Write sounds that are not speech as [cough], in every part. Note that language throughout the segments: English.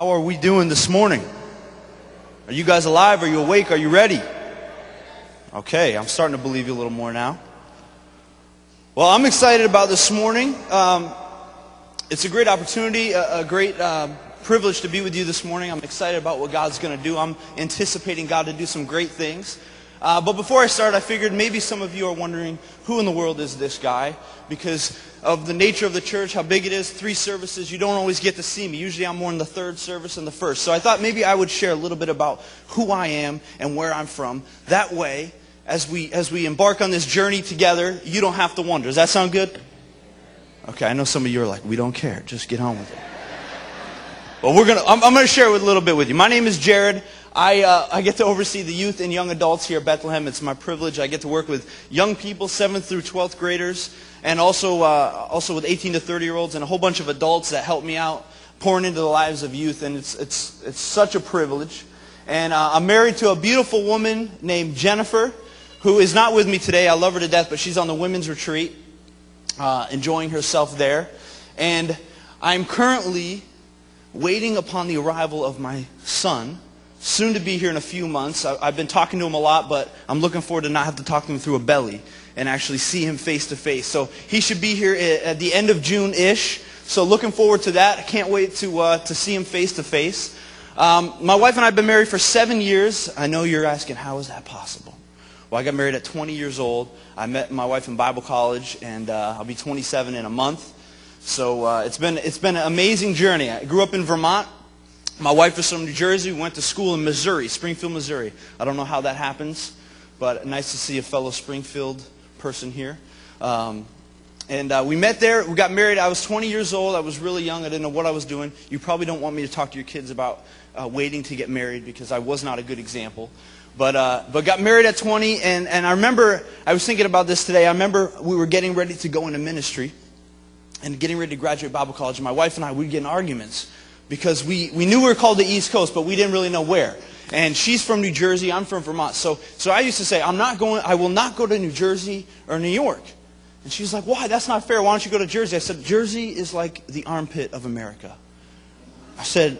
How are we doing this morning? Are you guys alive? Are you awake? Are you ready? Okay, I'm starting to believe you a little more now. Well, I'm excited about this morning. Um, it's a great opportunity, a, a great um, privilege to be with you this morning. I'm excited about what God's going to do. I'm anticipating God to do some great things. Uh, but before I start, I figured maybe some of you are wondering who in the world is this guy? Because of the nature of the church, how big it is, three services, you don't always get to see me. Usually I'm more in the third service than the first. So I thought maybe I would share a little bit about who I am and where I'm from. That way, as we, as we embark on this journey together, you don't have to wonder. Does that sound good? Okay, I know some of you are like, we don't care. Just get on with it. But we're gonna, I'm, I'm gonna share a little bit with you. My name is Jared. I, uh, I get to oversee the youth and young adults here at Bethlehem. It's my privilege. I get to work with young people, 7th through 12th graders, and also, uh, also with 18 to 30 year olds, and a whole bunch of adults that help me out pouring into the lives of youth. And it's, it's, it's such a privilege. And uh, I'm married to a beautiful woman named Jennifer, who is not with me today. I love her to death, but she's on the women's retreat, uh, enjoying herself there. And I'm currently waiting upon the arrival of my son soon to be here in a few months. I, have been talking to him a lot, but I'm looking forward to not have to talk to him through a belly and actually see him face to face. So he should be here at the end of June ish. So looking forward to that. I can't wait to, uh, to see him face to face. Um, my wife and I have been married for seven years. I know you're asking, how is that possible? Well, I got married at 20 years old. I met my wife in Bible college, and uh, I'll be 27 in a month. So uh, it's, been, it's been an amazing journey. I grew up in Vermont. My wife is from New Jersey. We went to school in Missouri, Springfield, Missouri. I don't know how that happens, but nice to see a fellow Springfield person here. Um, and uh, we met there. We got married. I was 20 years old. I was really young. I didn't know what I was doing. You probably don't want me to talk to your kids about uh, waiting to get married because I was not a good example. But, uh, but got married at 20. And, and I remember, I was thinking about this today. I remember we were getting ready to go into ministry and getting ready to graduate Bible college. And my wife and I, we'd get in arguments because we, we knew we were called the East Coast, but we didn't really know where. And she's from New Jersey, I'm from Vermont. So, so I used to say, I'm not going, I will not go to New Jersey or New York. And she's like, why? That's not fair. Why don't you go to Jersey? I said, Jersey is like the armpit of America. I said,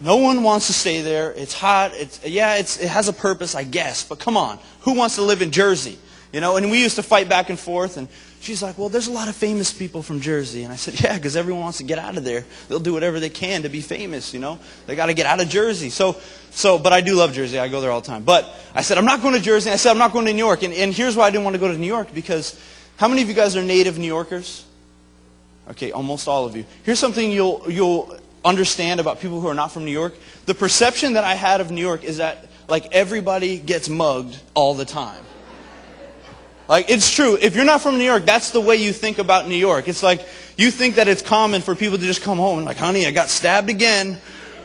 no one wants to stay there. It's hot. It's, yeah, it's, it has a purpose, I guess. But come on. Who wants to live in Jersey? You know, and we used to fight back and forth. And She's like, Well, there's a lot of famous people from Jersey. And I said, Yeah, because everyone wants to get out of there. They'll do whatever they can to be famous, you know? They got to get out of Jersey. So, so, but I do love Jersey. I go there all the time. But I said, I'm not going to Jersey. I said, I'm not going to New York. And, and here's why I didn't want to go to New York because how many of you guys are native New Yorkers? Okay, almost all of you. Here's something you'll, you'll understand about people who are not from New York. The perception that I had of New York is that, like, everybody gets mugged all the time. Like, it's true. If you're not from New York, that's the way you think about New York. It's like, you think that it's common for people to just come home and like, honey, I got stabbed again.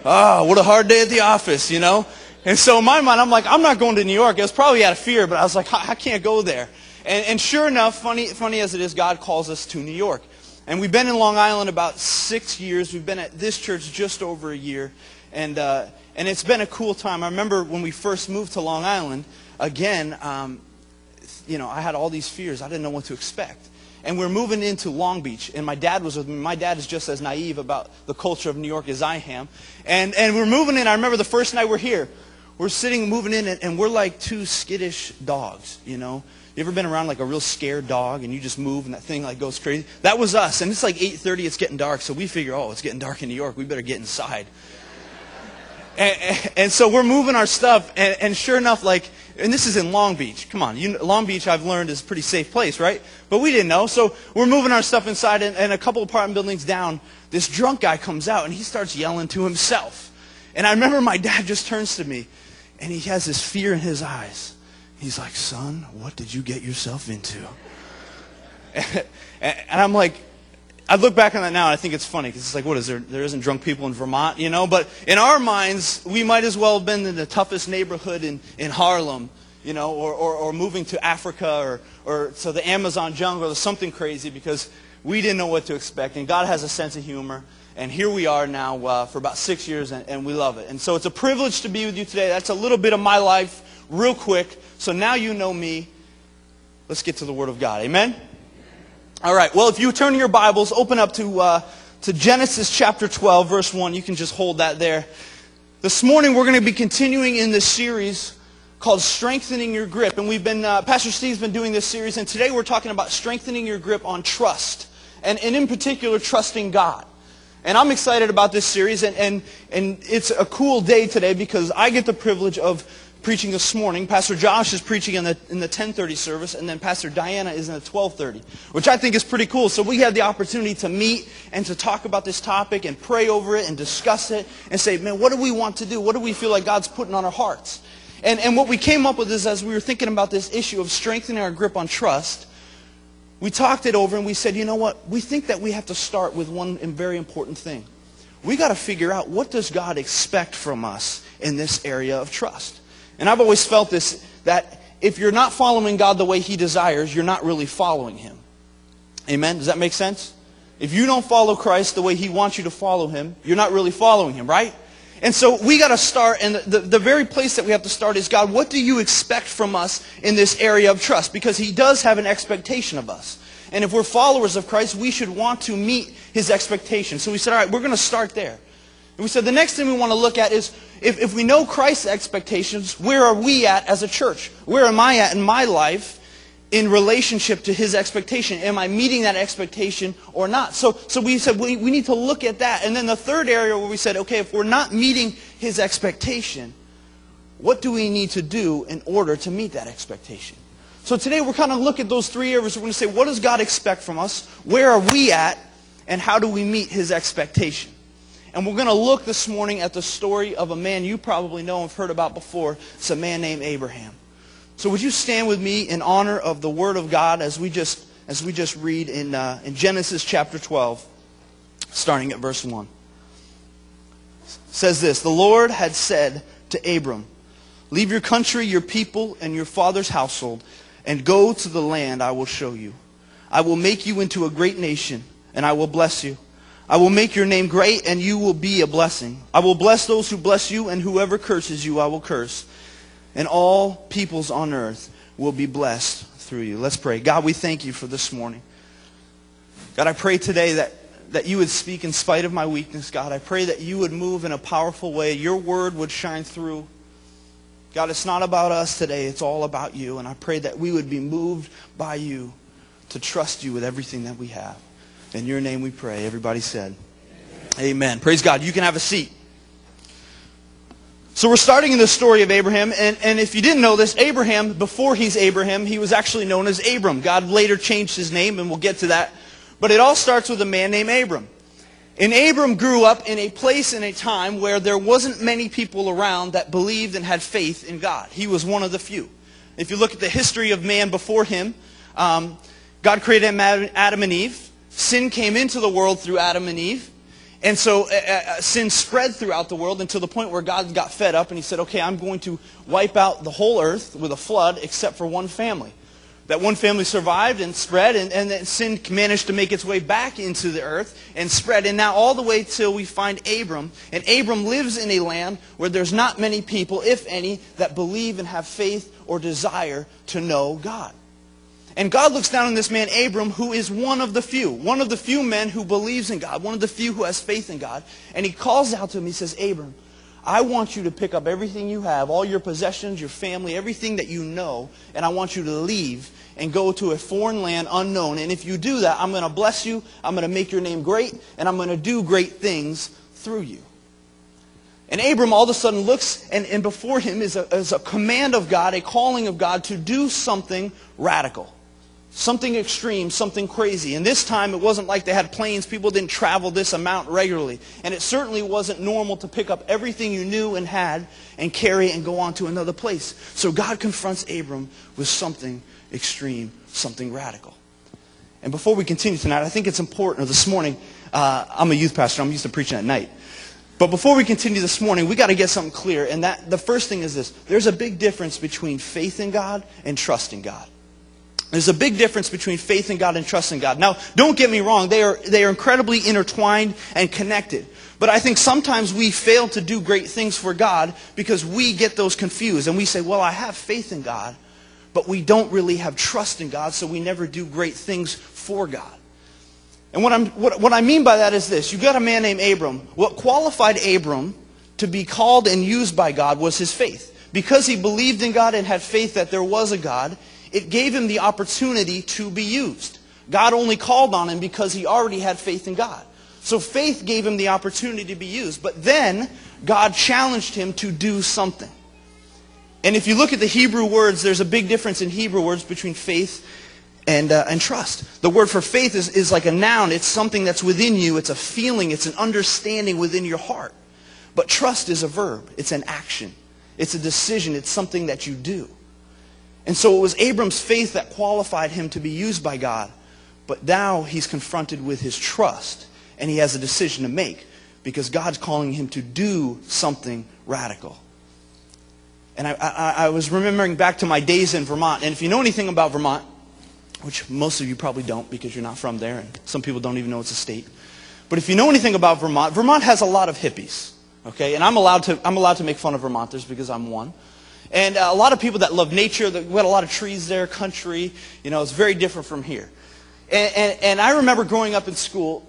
Ah, oh, what a hard day at the office, you know? And so in my mind, I'm like, I'm not going to New York. It was probably out of fear, but I was like, I can't go there. And, and sure enough, funny, funny as it is, God calls us to New York. And we've been in Long Island about six years. We've been at this church just over a year. And, uh, and it's been a cool time. I remember when we first moved to Long Island, again, um, you know, I had all these fears. I didn't know what to expect. And we're moving into Long Beach, and my dad was with me. My dad is just as naive about the culture of New York as I am. And, and we're moving in. I remember the first night we're here. We're sitting, moving in, and, and we're like two skittish dogs, you know. You ever been around like a real scared dog and you just move and that thing like goes crazy? That was us. And it's like 8.30, it's getting dark. So we figure, oh, it's getting dark in New York. We better get inside. [laughs] and, and, and so we're moving our stuff. And, and sure enough, like and this is in Long Beach. Come on, you, Long Beach, I've learned, is a pretty safe place, right? But we didn't know. So we're moving our stuff inside, and, and a couple apartment buildings down, this drunk guy comes out, and he starts yelling to himself. And I remember my dad [laughs] just turns to me, and he has this fear in his eyes. He's like, son, what did you get yourself into? [laughs] and, and I'm like, I look back on that now and I think it's funny because it's like, what is there? There isn't drunk people in Vermont, you know? But in our minds, we might as well have been in the toughest neighborhood in, in Harlem, you know, or, or, or moving to Africa or, or to the Amazon jungle or something crazy because we didn't know what to expect. And God has a sense of humor. And here we are now uh, for about six years and, and we love it. And so it's a privilege to be with you today. That's a little bit of my life, real quick. So now you know me. Let's get to the Word of God. Amen? All right. Well, if you turn your Bibles, open up to, uh, to Genesis chapter 12, verse 1. You can just hold that there. This morning, we're going to be continuing in this series called Strengthening Your Grip. And we've been, uh, Pastor Steve's been doing this series, and today we're talking about strengthening your grip on trust, and, and in particular, trusting God. And I'm excited about this series, and, and, and it's a cool day today because I get the privilege of preaching this morning. Pastor Josh is preaching in the, in the 1030 service, and then Pastor Diana is in the 1230, which I think is pretty cool. So we had the opportunity to meet and to talk about this topic and pray over it and discuss it and say, man, what do we want to do? What do we feel like God's putting on our hearts? And, and what we came up with is as we were thinking about this issue of strengthening our grip on trust, we talked it over and we said, you know what? We think that we have to start with one very important thing. We got to figure out what does God expect from us in this area of trust. And I've always felt this, that if you're not following God the way he desires, you're not really following him. Amen? Does that make sense? If you don't follow Christ the way he wants you to follow him, you're not really following him, right? And so we got to start, and the, the, very place that we have to start is God, what do you expect from us in this area of trust? Because He does have an expectation of us. And if we're followers of Christ, we should want to meet His expectations. So we said, all right, we're going to start there. And we said the next thing we want to look at is if, if we know Christ's expectations, where are we at as a church? Where am I at in my life in relationship to his expectation? Am I meeting that expectation or not? So, so we said we, we need to look at that. And then the third area where we said, okay, if we're not meeting his expectation, what do we need to do in order to meet that expectation? So today we're kind of look at those three areas. We're going to say, what does God expect from us? Where are we at? And how do we meet his expectation? And we're going to look this morning at the story of a man you probably know and have heard about before. It's a man named Abraham. So would you stand with me in honor of the Word of God as we just, as we just read in, uh, in Genesis chapter 12, starting at verse 1. It says this, The Lord had said to Abram, Leave your country, your people, and your father's household, and go to the land I will show you. I will make you into a great nation, and I will bless you. I will make your name great, and you will be a blessing. I will bless those who bless you, and whoever curses you, I will curse. And all peoples on earth will be blessed through you. Let's pray. God, we thank you for this morning. God, I pray today that, that you would speak in spite of my weakness, God. I pray that you would move in a powerful way. Your word would shine through. God, it's not about us today. It's all about you. And I pray that we would be moved by you to trust you with everything that we have. In your name we pray. Everybody said, Amen. Amen. Praise God. You can have a seat. So we're starting in the story of Abraham, and, and if you didn't know this, Abraham, before he's Abraham, he was actually known as Abram. God later changed his name, and we'll get to that. But it all starts with a man named Abram. And Abram grew up in a place in a time where there wasn't many people around that believed and had faith in God. He was one of the few. If you look at the history of man before him, um, God created Adam and Eve. Sin came into the world through Adam and Eve. And so uh, uh, sin spread throughout the world until the point where God got fed up and he said, okay, I'm going to wipe out the whole earth with a flood except for one family. That one family survived and spread, and, and then sin managed to make its way back into the earth and spread. And now all the way till we find Abram. And Abram lives in a land where there's not many people, if any, that believe and have faith or desire to know God. And God looks down on this man, Abram, who is one of the few, one of the few men who believes in God, one of the few who has faith in God. And he calls out to him, he says, Abram, I want you to pick up everything you have, all your possessions, your family, everything that you know, and I want you to leave and go to a foreign land unknown. And if you do that, I'm going to bless you, I'm going to make your name great, and I'm going to do great things through you. And Abram all of a sudden looks, and, and before him is a, is a command of God, a calling of God to do something radical. Something extreme, something crazy. And this time it wasn't like they had planes. People didn't travel this amount regularly. And it certainly wasn't normal to pick up everything you knew and had and carry and go on to another place. So God confronts Abram with something extreme, something radical. And before we continue tonight, I think it's important, or this morning, uh, I'm a youth pastor. I'm used to preaching at night. But before we continue this morning, we got to get something clear. And that the first thing is this. There's a big difference between faith in God and trusting God. There's a big difference between faith in God and trust in God. Now, don't get me wrong, they are, they are incredibly intertwined and connected. But I think sometimes we fail to do great things for God because we get those confused and we say, well, I have faith in God, but we don't really have trust in God, so we never do great things for God. And what, I'm, what, what I mean by that is this. you've got a man named Abram. What qualified Abram to be called and used by God was his faith. Because he believed in God and had faith that there was a God, it gave him the opportunity to be used. God only called on him because he already had faith in God. So faith gave him the opportunity to be used. But then God challenged him to do something. And if you look at the Hebrew words, there's a big difference in Hebrew words between faith and, uh, and trust. The word for faith is, is like a noun. It's something that's within you. It's a feeling. It's an understanding within your heart. But trust is a verb. It's an action. It's a decision. It's something that you do. And so it was Abram's faith that qualified him to be used by God. But now he's confronted with his trust. And he has a decision to make because God's calling him to do something radical. And I, I, I was remembering back to my days in Vermont. And if you know anything about Vermont, which most of you probably don't because you're not from there, and some people don't even know it's a state. But if you know anything about Vermont, Vermont has a lot of hippies. Okay, and I'm allowed to I'm allowed to make fun of Vermonters because I'm one. And uh, a lot of people that love nature, we had a lot of trees there, country. You know, it's very different from here. And, and, and I remember growing up in school,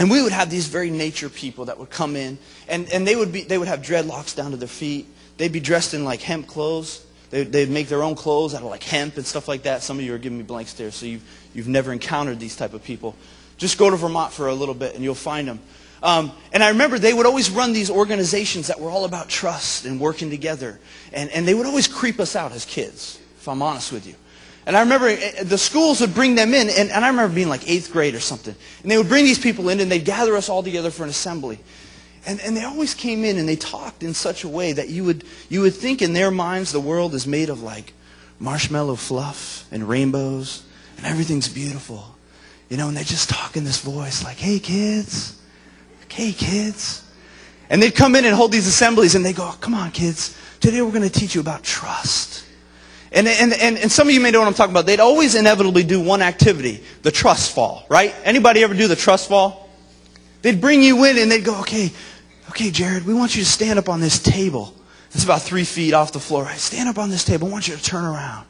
and we would have these very nature people that would come in, and, and they, would be, they would have dreadlocks down to their feet. They'd be dressed in like hemp clothes. They, they'd make their own clothes out of like hemp and stuff like that. Some of you are giving me blank stares, so you've, you've never encountered these type of people. Just go to Vermont for a little bit and you'll find them. Um, and I remember they would always run these organizations that were all about trust and working together. And, and they would always creep us out as kids, if I'm honest with you. And I remember eh, the schools would bring them in, and, and I remember being like eighth grade or something. And they would bring these people in, and they'd gather us all together for an assembly. And, and they always came in and they talked in such a way that you would, you would think in their minds the world is made of like marshmallow fluff and rainbows and everything's beautiful. You know, and they just talk in this voice like, hey kids, hey kids. And they'd come in and hold these assemblies and they go, come on kids, today we're going to teach you about trust. And, and, and, and some of you may know what I'm talking about. They'd always inevitably do one activity, the trust fall, right? Anybody ever do the trust fall? They'd bring you in and they'd go, okay, Okay, Jared, we want you to stand up on this table. It's about three feet off the floor. Right? Stand up on this table. I want you to turn around.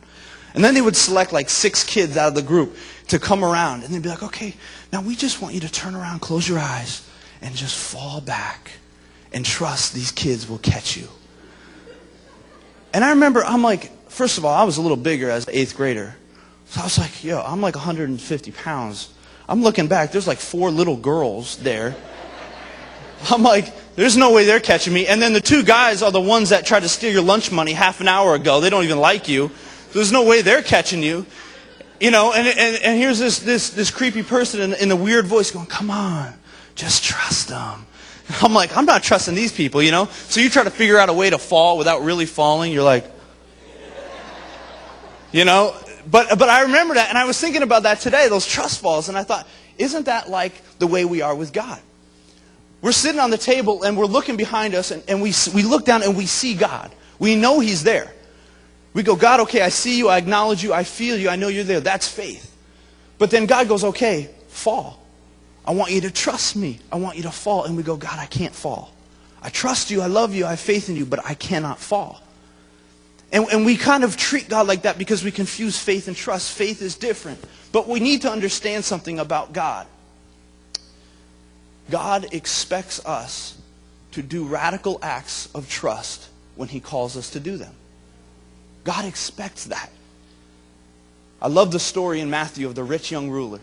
And then they would select like six kids out of the group to come around. And they'd be like, okay, now we just want you to turn around, close your eyes, and just fall back and trust these kids will catch you. And I remember, I'm like, first of all, I was a little bigger as an eighth grader. So I was like, yo, I'm like 150 pounds. I'm looking back, there's like four little girls there. I'm like, there's no way they're catching me. And then the two guys are the ones that tried to steal your lunch money half an hour ago. They don't even like you. There's no way they're catching you. You know, and, and, and here's this, this, this creepy person in, in the weird voice going, come on, just trust them. [laughs] I'm like, I'm not trusting these people, you know? So you try to figure out a way to fall without really falling. You're like, you know? But, but I remember that, and I was thinking about that today, those trust falls, and I thought, isn't that like the way we are with God? We're sitting on the table and we're looking behind us and, and we, we look down and we see God. We know He's there. We go, God, okay, I see you, I acknowledge you, I feel you, I know you're there. That's faith. But then God goes, okay, fall. I want you to trust me. I want you to fall. And we go, God, I can't fall. I trust you, I love you, I have faith in you, but I cannot fall. And, and we kind of treat God like that because we confuse faith and trust. Faith is different. But we need to understand something about God. God expects us to do radical acts of trust when he calls us to do them. God expects that. I love the story in Matthew of the rich young ruler.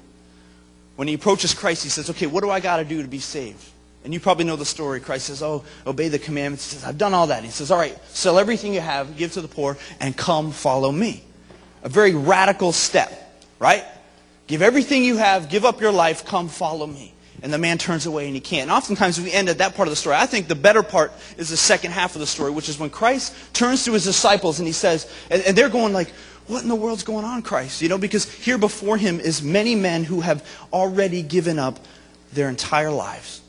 When he approaches Christ, he says, okay, what do I got to do to be saved? And you probably know the story. Christ says, oh, obey the commandments. He says, I've done all that. He says, all right, sell everything you have, give to the poor, and come follow me. A very radical step, right? Give everything you have, give up your life, come follow me and the man turns away and he can't. And oftentimes we end at that part of the story. I think the better part is the second half of the story, which is when Christ turns to his disciples and he says, and, and they're going like, what in the world's going on, Christ? You know, because here before him is many men who have already given up their entire lives.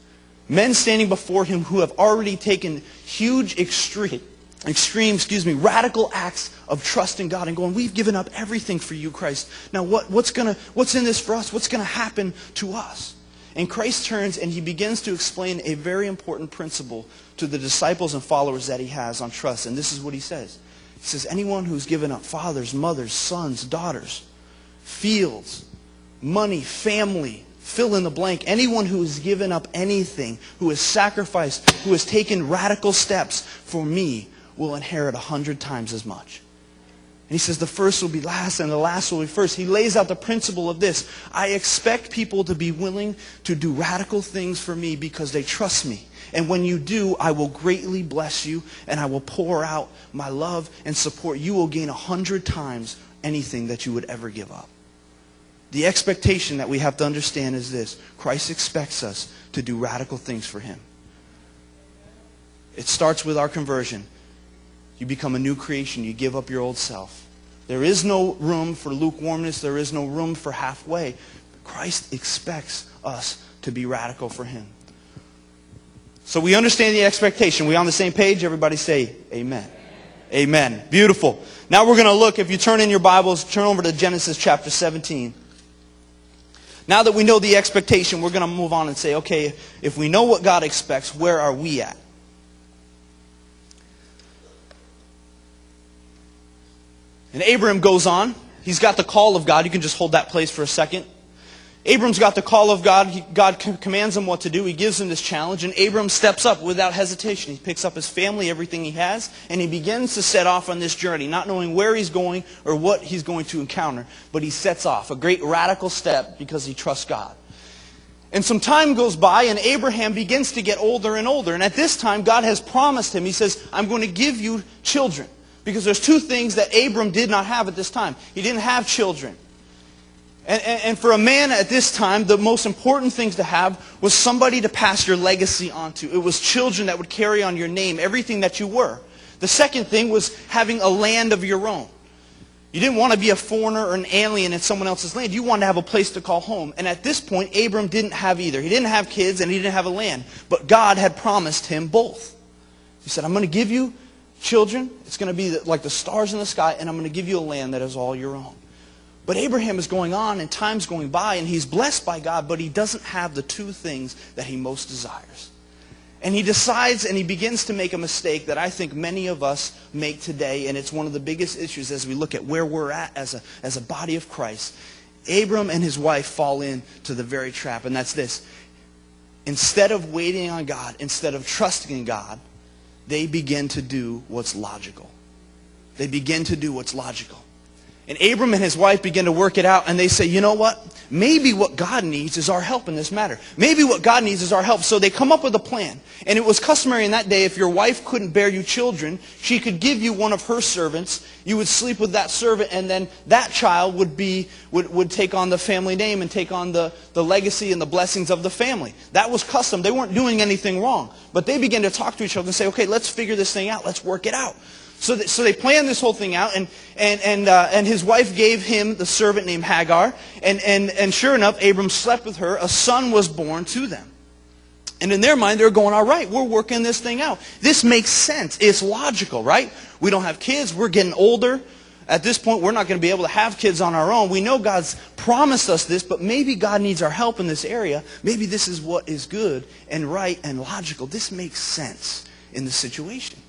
Men standing before him who have already taken huge, extreme, extreme, excuse me, radical acts of trust in God and going, we've given up everything for you, Christ. Now what, what's gonna, what's in this for us? What's gonna happen to us? And Christ turns and he begins to explain a very important principle to the disciples and followers that he has on trust. And this is what he says. He says, anyone who's given up fathers, mothers, sons, daughters, fields, money, family, fill in the blank. Anyone who has given up anything, who has sacrificed, who has taken radical steps for me will inherit a hundred times as much. And he says the first will be last and the last will be first. He lays out the principle of this. I expect people to be willing to do radical things for me because they trust me. And when you do, I will greatly bless you and I will pour out my love and support. You will gain a hundred times anything that you would ever give up. The expectation that we have to understand is this Christ expects us to do radical things for him. It starts with our conversion. You become a new creation. You give up your old self. There is no room for lukewarmness. There is no room for halfway. Christ expects us to be radical for him. So we understand the expectation. We on the same page? Everybody say amen. Amen. Beautiful. Now we're going to look, if you turn in your Bibles, turn over to Genesis chapter 17. Now that we know the expectation, we're going to move on and say, okay, if we know what God expects, where are we at? And Abram goes on. He's got the call of God. You can just hold that place for a second. Abram's got the call of God. He, God commands him what to do. He gives him this challenge, and Abram steps up without hesitation. He picks up his family, everything he has, and he begins to set off on this journey, not knowing where he's going or what he's going to encounter. But he sets off, a great radical step because he trusts God. And some time goes by, and Abraham begins to get older and older. And at this time, God has promised him, He says, I'm going to give you children. Because there's two things that Abram did not have at this time. He didn't have children. And, and, and, for a man at this time, the most important things to have was somebody to pass your legacy onto. It was children that would carry on your name, everything that you were. The second thing was having a land of your own. You didn't want to be a foreigner or an alien in someone else's land. You wanted to have a place to call home. And at this point, Abram didn't have either. He didn't have kids and he didn't have a land. But God had promised him both. He said, I'm going to give you children. It's going to be like the stars in the sky, and I'm going to give you a land that is all your own. But Abraham is going on and time's going by and he's blessed by God, but he doesn't have the two things that he most desires. And he decides and he begins to make a mistake that I think many of us make today, and it's one of the biggest issues as we look at where we're at as a, as a body of Christ. Abram and his wife fall into the very trap, and that's this. Instead of waiting on God, instead of trusting in God, they begin to do what's logical. They begin to do what's logical. And Abram and his wife begin to work it out, and they say, you know what? Maybe what God needs is our help in this matter. Maybe what God needs is our help. So they come up with a plan. And it was customary in that day, if your wife couldn't bear you children, she could give you one of her servants. You would sleep with that servant, and then that child would, be, would, would take on the family name and take on the, the legacy and the blessings of the family. That was custom. They weren't doing anything wrong. But they began to talk to each other and say, okay, let's figure this thing out. Let's work it out. So, so they planned this whole thing out, and, and, and, uh, and his wife gave him the servant named Hagar. And, and, and sure enough, Abram slept with her. A son was born to them. And in their mind, they're going, all right, we're working this thing out. This makes sense. It's logical, right? We don't have kids. We're getting older. At this point, we're not going to be able to have kids on our own. We know God's promised us this, but maybe God needs our help in this area. Maybe this is what is good and right and logical. This makes sense in the situation.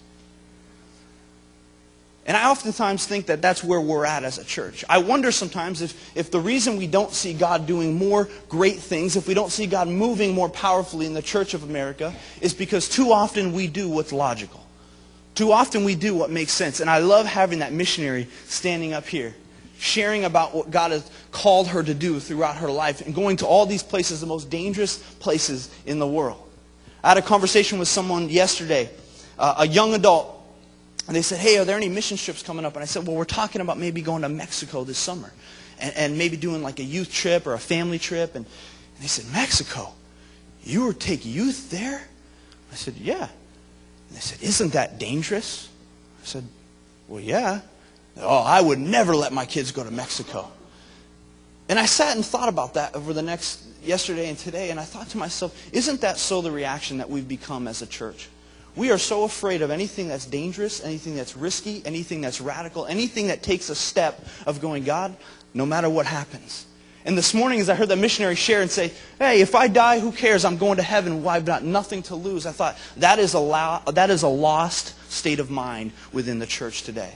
And I oftentimes think that that's where we're at as a church. I wonder sometimes if, if the reason we don't see God doing more great things, if we don't see God moving more powerfully in the church of America, is because too often we do what's logical. Too often we do what makes sense. And I love having that missionary standing up here, sharing about what God has called her to do throughout her life and going to all these places, the most dangerous places in the world. I had a conversation with someone yesterday, uh, a young adult and they said, hey, are there any mission trips coming up? And I said, well, we're talking about maybe going to Mexico this summer and, and maybe doing like a youth trip or a family trip. And, and they said, Mexico? You would take youth there? I said, yeah. And they said, isn't that dangerous? I said, well, yeah. Oh, I would never let my kids go to Mexico. And I sat and thought about that over the next yesterday and today, and I thought to myself, isn't that so the reaction that we've become as a church? We are so afraid of anything that's dangerous, anything that's risky, anything that's radical, anything that takes a step of going, God, no matter what happens. And this morning, as I heard the missionary share and say, hey, if I die, who cares? I'm going to heaven. Well, I've got nothing to lose. I thought, that is, a lo- that is a lost state of mind within the church today.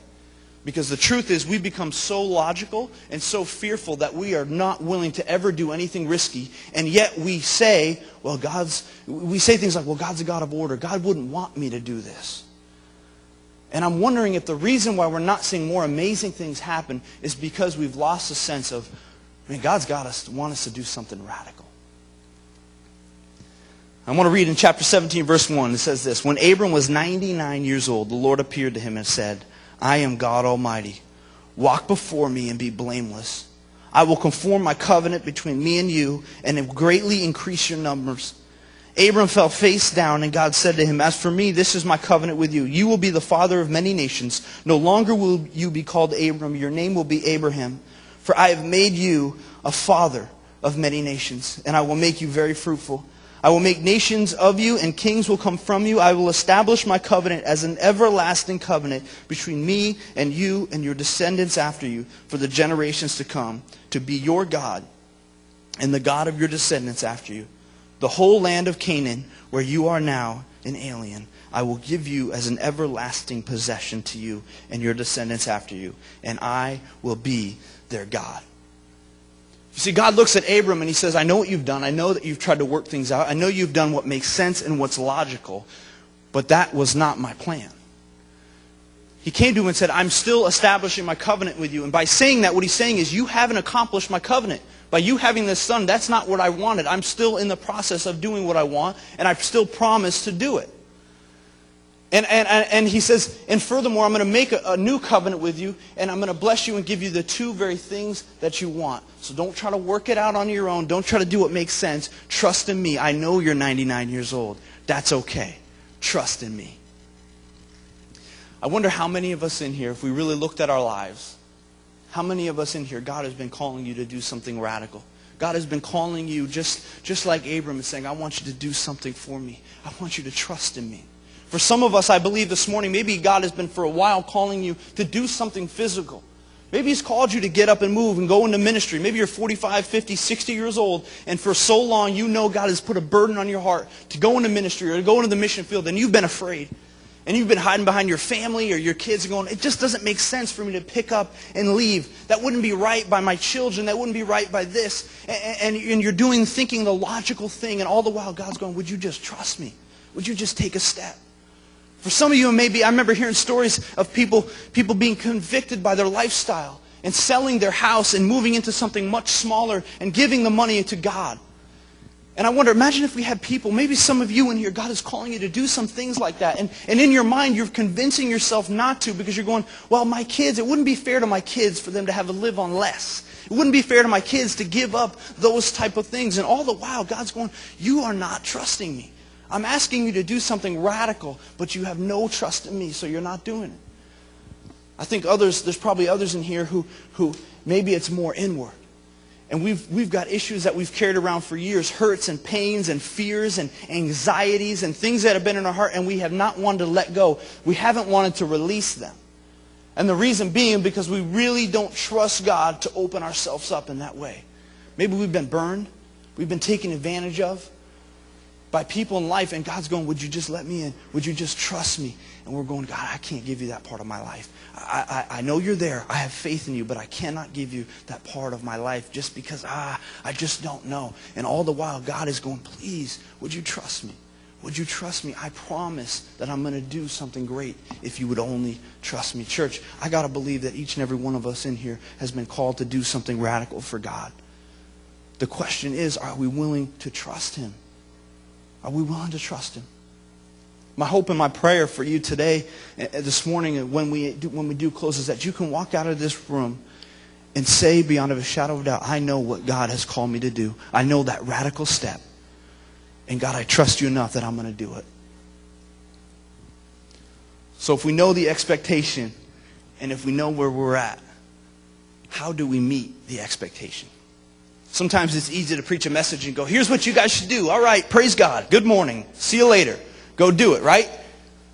Because the truth is, we become so logical and so fearful that we are not willing to ever do anything risky. And yet we say, well, God's, we say things like, well, God's a God of order. God wouldn't want me to do this. And I'm wondering if the reason why we're not seeing more amazing things happen is because we've lost a sense of, I mean, God's got us, want us to do something radical. I want to read in chapter 17, verse 1. It says this When Abram was 99 years old, the Lord appeared to him and said, I am God Almighty. Walk before me and be blameless. I will conform my covenant between me and you and greatly increase your numbers. Abram fell face down, and God said to him, As for me, this is my covenant with you. You will be the father of many nations. No longer will you be called Abram. Your name will be Abraham. For I have made you a father of many nations, and I will make you very fruitful. I will make nations of you, and kings will come from you. I will establish my covenant as an everlasting covenant between me and you and your descendants after you for the generations to come, to be your God and the God of your descendants after you. The whole land of Canaan, where you are now an alien, I will give you as an everlasting possession to you and your descendants after you, and I will be their God. You see, God looks at Abram and he says, I know what you've done. I know that you've tried to work things out. I know you've done what makes sense and what's logical. But that was not my plan. He came to him and said, I'm still establishing my covenant with you. And by saying that, what he's saying is, you haven't accomplished my covenant. By you having this son, that's not what I wanted. I'm still in the process of doing what I want, and I've still promised to do it. And, and, and he says, and furthermore, I'm going to make a, a, new covenant with you, and I'm going to bless you and give you the two very things that you want. So don't try to work it out on your own. Don't try to do what makes sense. Trust in me. I know you're 99 years old. That's okay. Trust in me. I wonder how many of us in here, if we really looked at our lives, how many of us in here, God has been calling you to do something radical. God has been calling you just, just like Abram and saying, I want you to do something for me. I want you to trust in me. For some of us, I believe this morning, maybe God has been for a while calling you to do something physical. Maybe he's called you to get up and move and go into ministry. Maybe you're 45, 50, 60 years old, and for so long you know God has put a burden on your heart to go into ministry or to go into the mission field, and you've been afraid. And you've been hiding behind your family or your kids and going, it just doesn't make sense for me to pick up and leave. That wouldn't be right by my children. That wouldn't be right by this. And, and, and you're doing, thinking the logical thing, and all the while God's going, would you just trust me? Would you just take a step? For some of you, maybe I remember hearing stories of people, people being convicted by their lifestyle and selling their house and moving into something much smaller and giving the money to God. And I wonder, imagine if we had people, maybe some of you in here, God is calling you to do some things like that. And, and in your mind, you're convincing yourself not to because you're going, well, my kids, it wouldn't be fair to my kids for them to have to live on less. It wouldn't be fair to my kids to give up those type of things. And all the while, God's going, you are not trusting me. I'm asking you to do something radical, but you have no trust in me, so you're not doing it. I think others, there's probably others in here who, who maybe it's more inward. And we've, we've got issues that we've carried around for years hurts and pains and fears and anxieties and things that have been in our heart, and we have not wanted to let go. We haven't wanted to release them. And the reason being because we really don't trust God to open ourselves up in that way. Maybe we've been burned, we've been taken advantage of, by people in life, and God's going, Would you just let me in? Would you just trust me? And we're going, God, I can't give you that part of my life. I, I, I know you're there. I have faith in you, but I cannot give you that part of my life just because, ah, I just don't know. And all the while, God is going, Please, would you trust me? Would you trust me? I promise that I'm going to do something great if you would only trust me. Church, I got to believe that each and every one of us in here has been called to do something radical for God. The question is, are we willing to trust him? Are we willing to trust him? My hope and my prayer for you today, uh, uh, this morning, uh, when we do, when we do close, is that you can walk out of this room and say beyond a shadow of doubt, I know what God has called me to do. I know that radical step. And God, I trust you enough that I'm going to do it. So if we know the expectation and if we know where we're at, how do we meet the expectation? Sometimes it's easy to preach a message and go, here's what you guys should do. All right, praise God. Good morning. See you later. Go do it, right?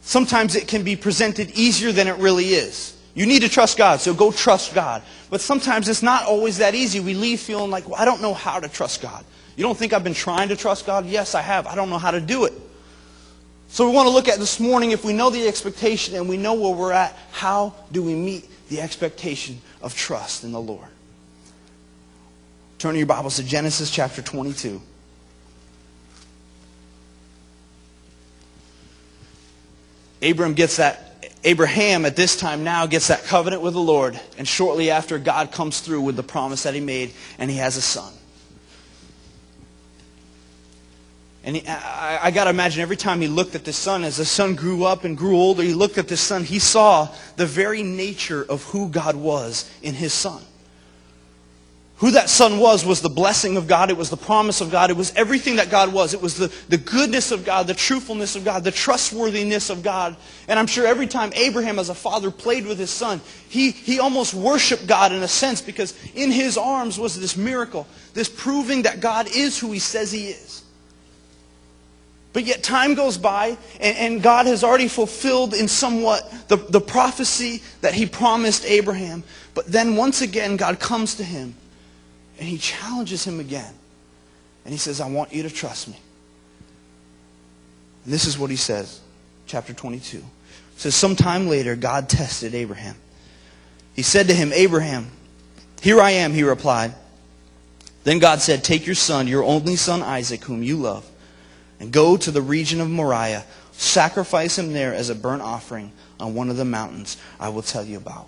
Sometimes it can be presented easier than it really is. You need to trust God, so go trust God. But sometimes it's not always that easy. We leave feeling like, well, I don't know how to trust God. You don't think I've been trying to trust God? Yes, I have. I don't know how to do it. So we want to look at this morning, if we know the expectation and we know where we're at, how do we meet the expectation of trust in the Lord. Turn to your Bibles to Genesis chapter 22. Abram gets that Abraham at this time now gets that covenant with the Lord, and shortly after, God comes through with the promise that he made, and he has a son. And I, I got to imagine every time he looked at the son, as the son grew up and grew older, he looked at the son, he saw the very nature of who God was in his son. Who that son was was the blessing of God. It was the promise of God. It was everything that God was. It was the, the goodness of God, the truthfulness of God, the trustworthiness of God. And I'm sure every time Abraham as a father played with his son, he, he almost worshiped God in a sense because in his arms was this miracle, this proving that God is who he says he is. But yet time goes by, and, and, God has already fulfilled in somewhat the, the prophecy that he promised Abraham. But then once again, God comes to him and he challenges him again. And he says, I want you to trust me. And this is what he says, chapter 22. It says, Sometime later, God tested Abraham. He said to him, Abraham, here I am, he replied. Then God said, Take your son, your only son Isaac, whom you love, and go to the region of Moriah. Sacrifice him there as a burnt offering on one of the mountains I will tell you about.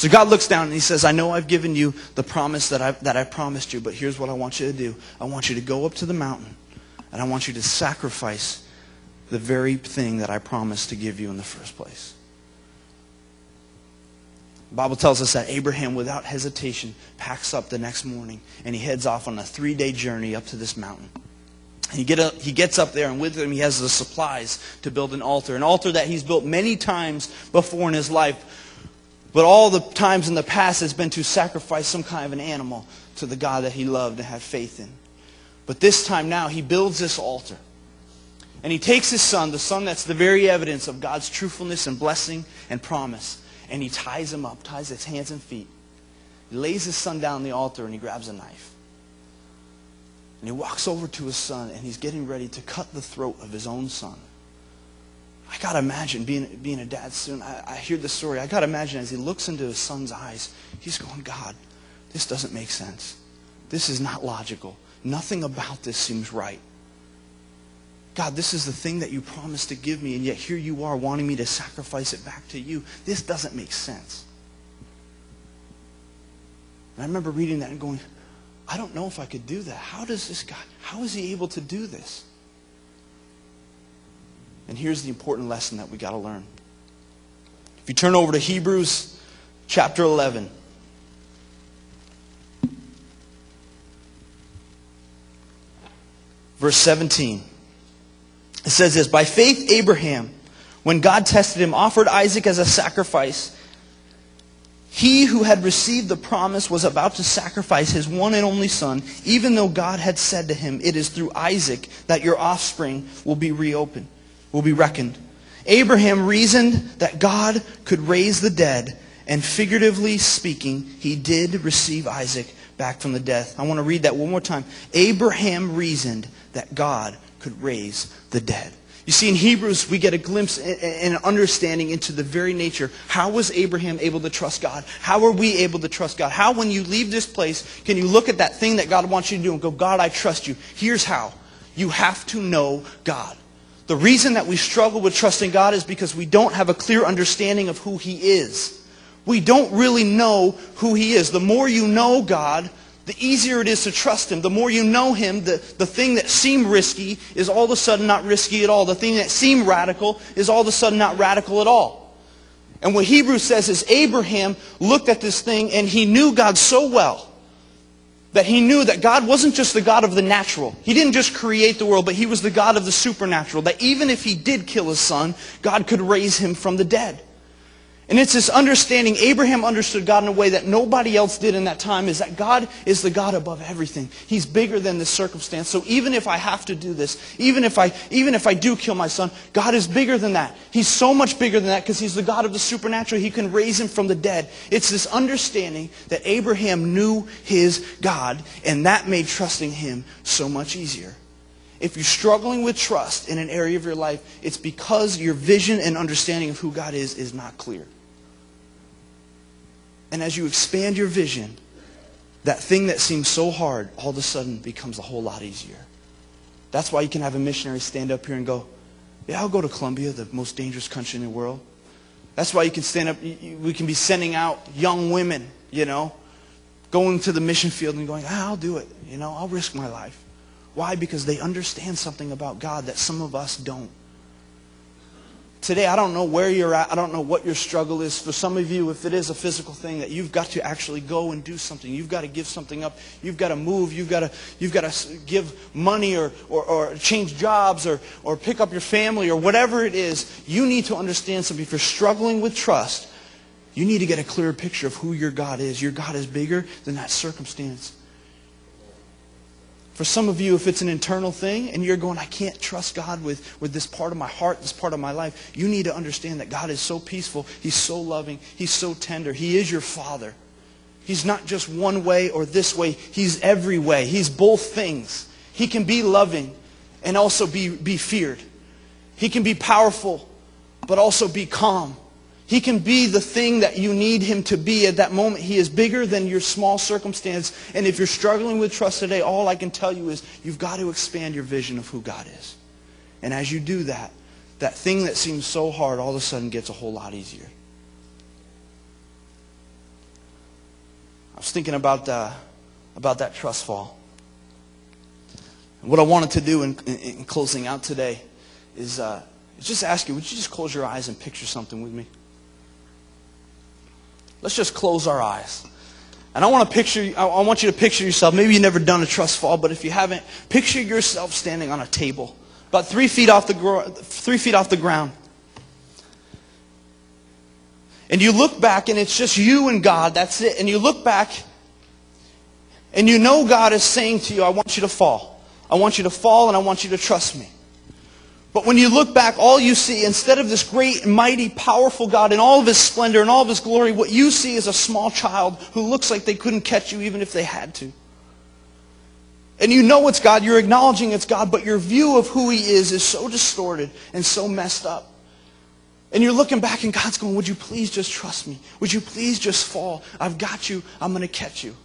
So God looks down and he says, I know I've given you the promise that I, that I promised you, but here's what I want you to do. I want you to go up to the mountain and I want you to sacrifice the very thing that I promised to give you in the first place. The Bible tells us that Abraham, without hesitation, packs up the next morning and he heads off on a three day journey up to this mountain. He, get up, he gets up there, and with him, he has the supplies to build an altar. An altar that he's built many times before in his life but all the times in the past has been to sacrifice some kind of an animal to the God that he loved and had faith in. But this time now, he builds this altar. And he takes his son, the son that's the very evidence of God's truthfulness and blessing and promise, and he ties him up, ties his hands and feet. He lays his son down on the altar and he grabs a knife. And he walks over to his son and he's getting ready to cut the throat of his own son. I got to imagine being, being a dad soon. I, I hear the story. I got to imagine as he looks into his son's eyes, he's going, God, this doesn't make sense. This is not logical. Nothing about this seems right. God, this is the thing that you promised to give me, and yet here you are wanting me to sacrifice it back to you. This doesn't make sense. And I remember reading that and going, I don't know if I could do that. How does this guy, how is he able to do this? And here's the important lesson that we got to learn. If you turn over to Hebrews chapter 11, verse 17, it says this By faith, Abraham, when God tested him, offered Isaac as a sacrifice. He who had received the promise was about to sacrifice his one and only son, even though God had said to him, It is through Isaac that your offspring will be reopened will be reckoned. Abraham reasoned that God could raise the dead, and figuratively speaking, he did receive Isaac back from the death. I want to read that one more time. Abraham reasoned that God could raise the dead. You see, in Hebrews, we get a glimpse and an understanding into the very nature. How was Abraham able to trust God? How are we able to trust God? How, when you leave this place, can you look at that thing that God wants you to do and go, God, I trust you? Here's how. You have to know God. The reason that we struggle with trusting God is because we don't have a clear understanding of who He is. We don't really know who He is. The more you know God, the easier it is to trust Him. The more you know Him, the, the thing that seemed risky is all of a sudden not risky at all. The thing that seemed radical is all of a sudden not radical at all. And what Hebrews says is Abraham looked at this thing and he knew God so well that he knew that God wasn't just the God of the natural. He didn't just create the world, but he was the God of the supernatural. That even if he did kill his son, God could raise him from the dead. And it's this understanding, Abraham understood God in a way that nobody else did in that time, is that God is the God above everything. He's bigger than the circumstance. So even if I have to do this, even if I, even if I do kill my son, God is bigger than that. He's so much bigger than that because he's the God of the supernatural. He can raise him from the dead. It's this understanding that Abraham knew his God, and that made trusting him so much easier. If you're struggling with trust in an area of your life, it's because your vision and understanding of who God is is not clear. And as you expand your vision, that thing that seems so hard all of a sudden becomes a whole lot easier. That's why you can have a missionary stand up here and go, yeah, I'll go to Colombia, the most dangerous country in the world. That's why you can stand up, we can be sending out young women, you know, going to the mission field and going, ah, I'll do it. You know, I'll risk my life. Why? Because they understand something about God that some of us don't. Today, I don't know where you're at. I don't know what your struggle is. For some of you, if it is a physical thing that you've got to actually go and do something, you've got to give something up, you've got to move, you've got to, you've got to give money or, or, or change jobs or, or pick up your family or whatever it is, you need to understand something. If you're struggling with trust, you need to get a clearer picture of who your God is. Your God is bigger than that circumstance. For some of you, if it's an internal thing and you're going, I can't trust God with, with this part of my heart, this part of my life, you need to understand that God is so peaceful. He's so loving. He's so tender. He is your Father. He's not just one way or this way. He's every way. He's both things. He can be loving and also be, be feared. He can be powerful, but also be calm. He can be the thing that you need him to be at that moment. He is bigger than your small circumstance. And if you're struggling with trust today, all I can tell you is you've got to expand your vision of who God is. And as you do that, that thing that seems so hard all of a sudden gets a whole lot easier. I was thinking about, uh, about that trust fall. And what I wanted to do in, in, in closing out today is uh, just ask you, would you just close your eyes and picture something with me? Let's just close our eyes. And I want to picture, I want you to picture yourself. Maybe you've never done a trust fall, but if you haven't, picture yourself standing on a table, about three feet off the, three feet off the ground. And you look back and it's just you and God, that's it. And you look back and you know God is saying to you, I want you to fall. I want you to fall and I want you to trust me. But when you look back, all you see, instead of this great, mighty, powerful God in all of his splendor and all of his glory, what you see is a small child who looks like they couldn't catch you even if they had to. And you know it's God, you're acknowledging it's God, but your view of who he is is so distorted and so messed up. And you're looking back and God's going, would you please just trust me? Would you please just fall? I've got you. I'm going to catch you.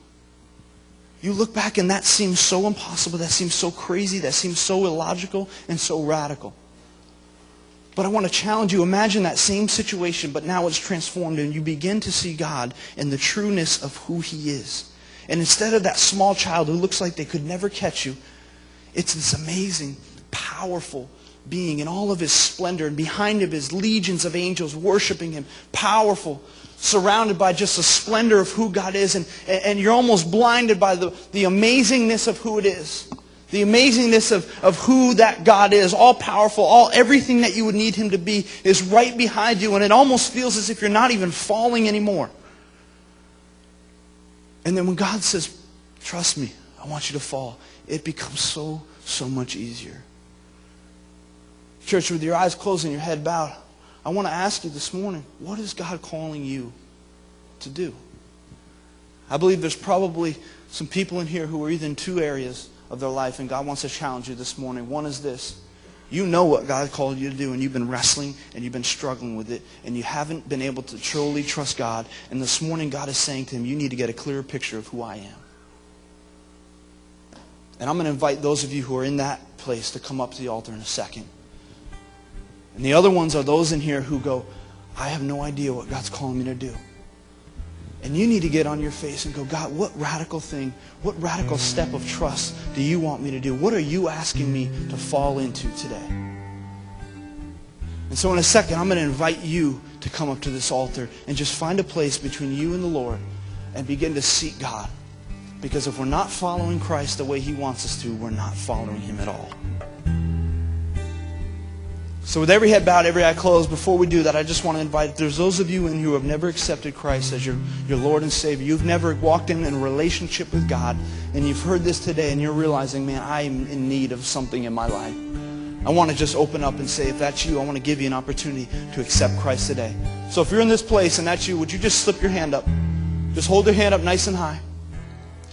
You look back and that seems so impossible, that seems so crazy, that seems so illogical and so radical. But I want to challenge you. Imagine that same situation, but now it's transformed and you begin to see God in the trueness of who he is. And instead of that small child who looks like they could never catch you, it's this amazing, powerful being in all of his splendor. And behind him is legions of angels worshiping him. Powerful, surrounded by just the splendor of who God is, and, and you're almost blinded by the, the amazingness of who it is. The amazingness of, of who that God is, all powerful, all everything that you would need him to be is right behind you, and it almost feels as if you're not even falling anymore. And then when God says, Trust me, I want you to fall, it becomes so, so much easier. Church, with your eyes closed and your head bowed, I want to ask you this morning, what is God calling you to do? I believe there's probably some people in here who are either in two areas of their life, and God wants to challenge you this morning. One is this. You know what God called you to do, and you've been wrestling and you've been struggling with it, and you haven't been able to truly trust God. And this morning, God is saying to him, You need to get a clearer picture of who I am. And I'm going to invite those of you who are in that place to come up to the altar in a second. And the other ones are those in here who go, I have no idea what God's calling me to do. And you need to get on your face and go, God, what radical thing, what radical step of trust do you want me to do? What are you asking me to fall into today? And so in a second, I'm going to invite you to come up to this altar and just find a place between you and the Lord and begin to seek God. Because if we're not following Christ the way he wants us to, we're not following him at all. So, with every head bowed, every eye closed, before we do that, I just want to invite there's those of you in who have never accepted Christ as your, your Lord and Savior. You've never walked in, a relationship with God, and you've heard this today, and you're realizing, man, I'm in need of something in my life. I want to just open up and say, if that's you, I want to give you an opportunity to accept Christ today. So, if you're in this place and that's you, would you just slip your hand up? Just hold your hand up nice and high.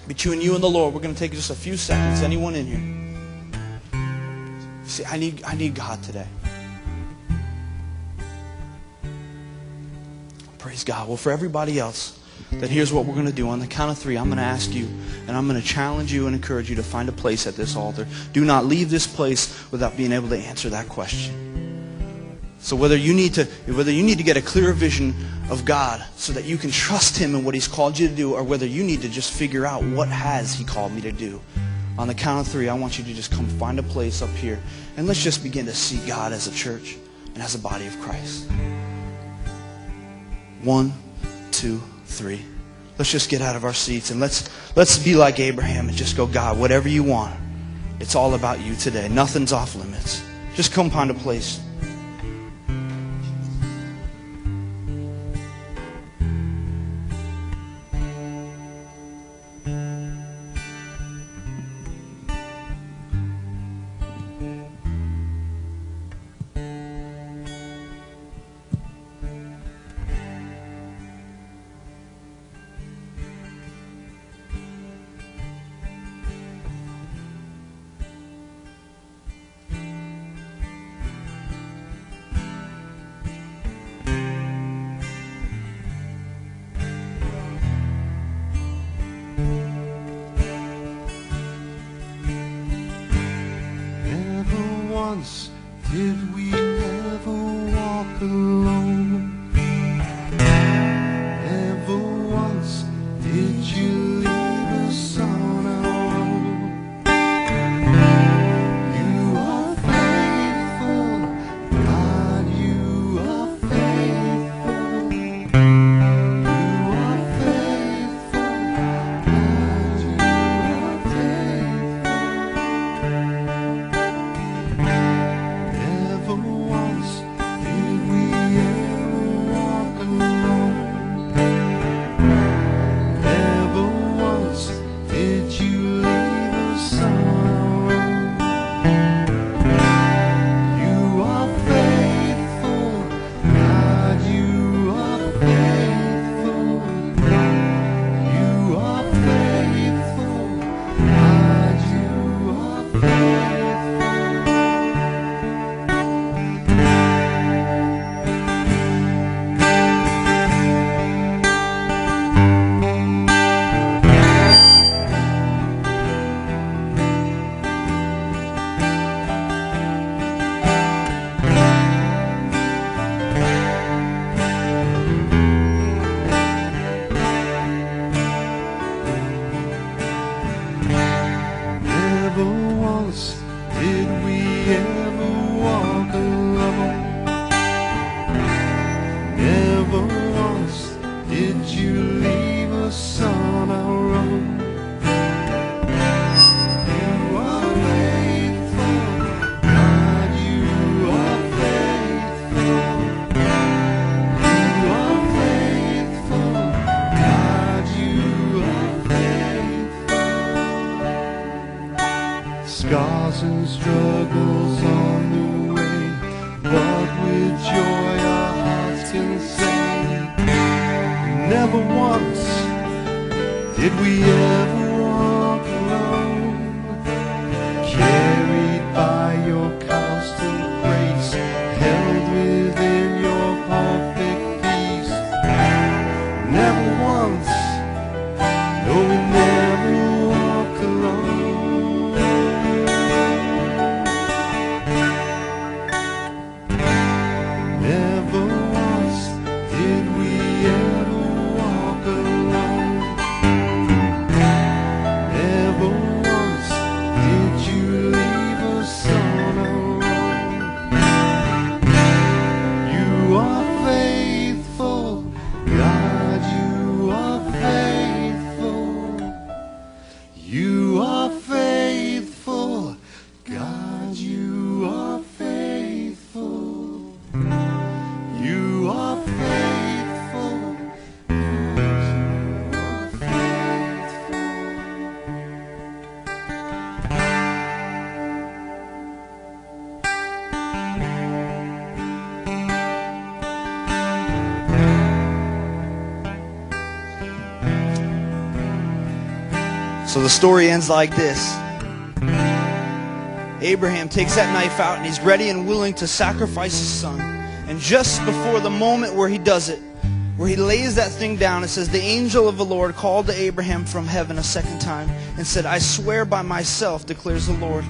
Between you and the Lord, we're going to take just a few seconds. Anyone in here? See, I need, I need God today. Praise God. Well, for everybody else, then here's what we're going to do. On the count of three, I'm going to ask you, and I'm going to challenge you and encourage you to find a place at this altar. Do not leave this place without being able to answer that question. So whether you need to whether you need to get a clearer vision of God so that you can trust him in what he's called you to do or whether you need to just figure out what has he called me to do. On the count of 3, I want you to just come find a place up here and let's just begin to see God as a church and as a body of Christ. One, two, three. Let's just get out of our seats and let's let's be like Abraham and just go, God, whatever you want. It's all about you today. Nothing's off limits. Just come find a place. So the story ends like this Abraham takes that knife out and he's ready and willing to sacrifice his son. And just before the moment where he does it, where he lays that thing down. It says, The angel of the Lord called to Abraham from heaven a second time and said, I swear by myself, declares the Lord,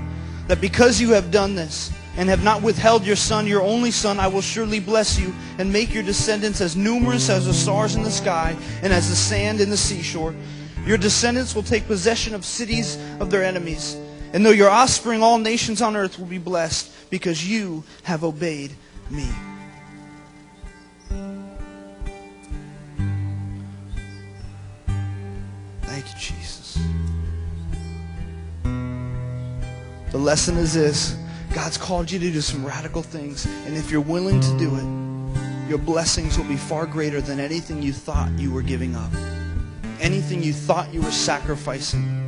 that because you have done this and have not withheld your son, your only son, I will surely bless you and make your descendants as numerous as the stars in the sky and as the sand in the seashore. Your descendants will take possession of cities of their enemies. And though your offspring, all nations on earth will be blessed because you have obeyed me. Thank you, Jesus. The lesson is this God's called you to do some radical things, and if you're willing to do it, your blessings will be far greater than anything you thought you were giving up, anything you thought you were sacrificing.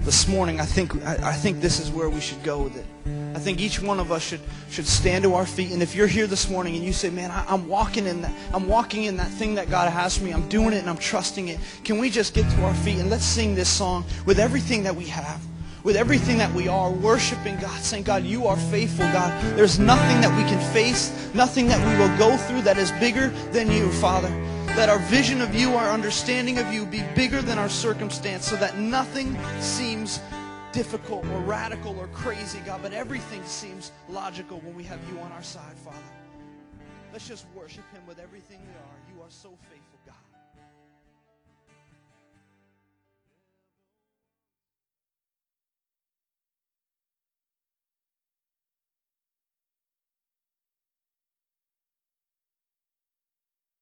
This morning, I think, I, I think this is where we should go with it. I think each one of us should, should stand to our feet. And if you're here this morning and you say, man, I, am walking in that, I'm walking in that thing that God has for me. I'm doing it and I'm trusting it. Can we just get to our feet and let's sing this song with everything that we have, with everything that we are, worshiping God, saying, God, you are faithful, God. There's nothing that we can face, nothing that we will go through that is bigger than you, Father. Let our vision of you, our understanding of you be bigger than our circumstance so that nothing seems difficult or radical or crazy, God, but everything seems logical when we have you on our side, Father. Let's just worship him with everything we are. You are so faithful.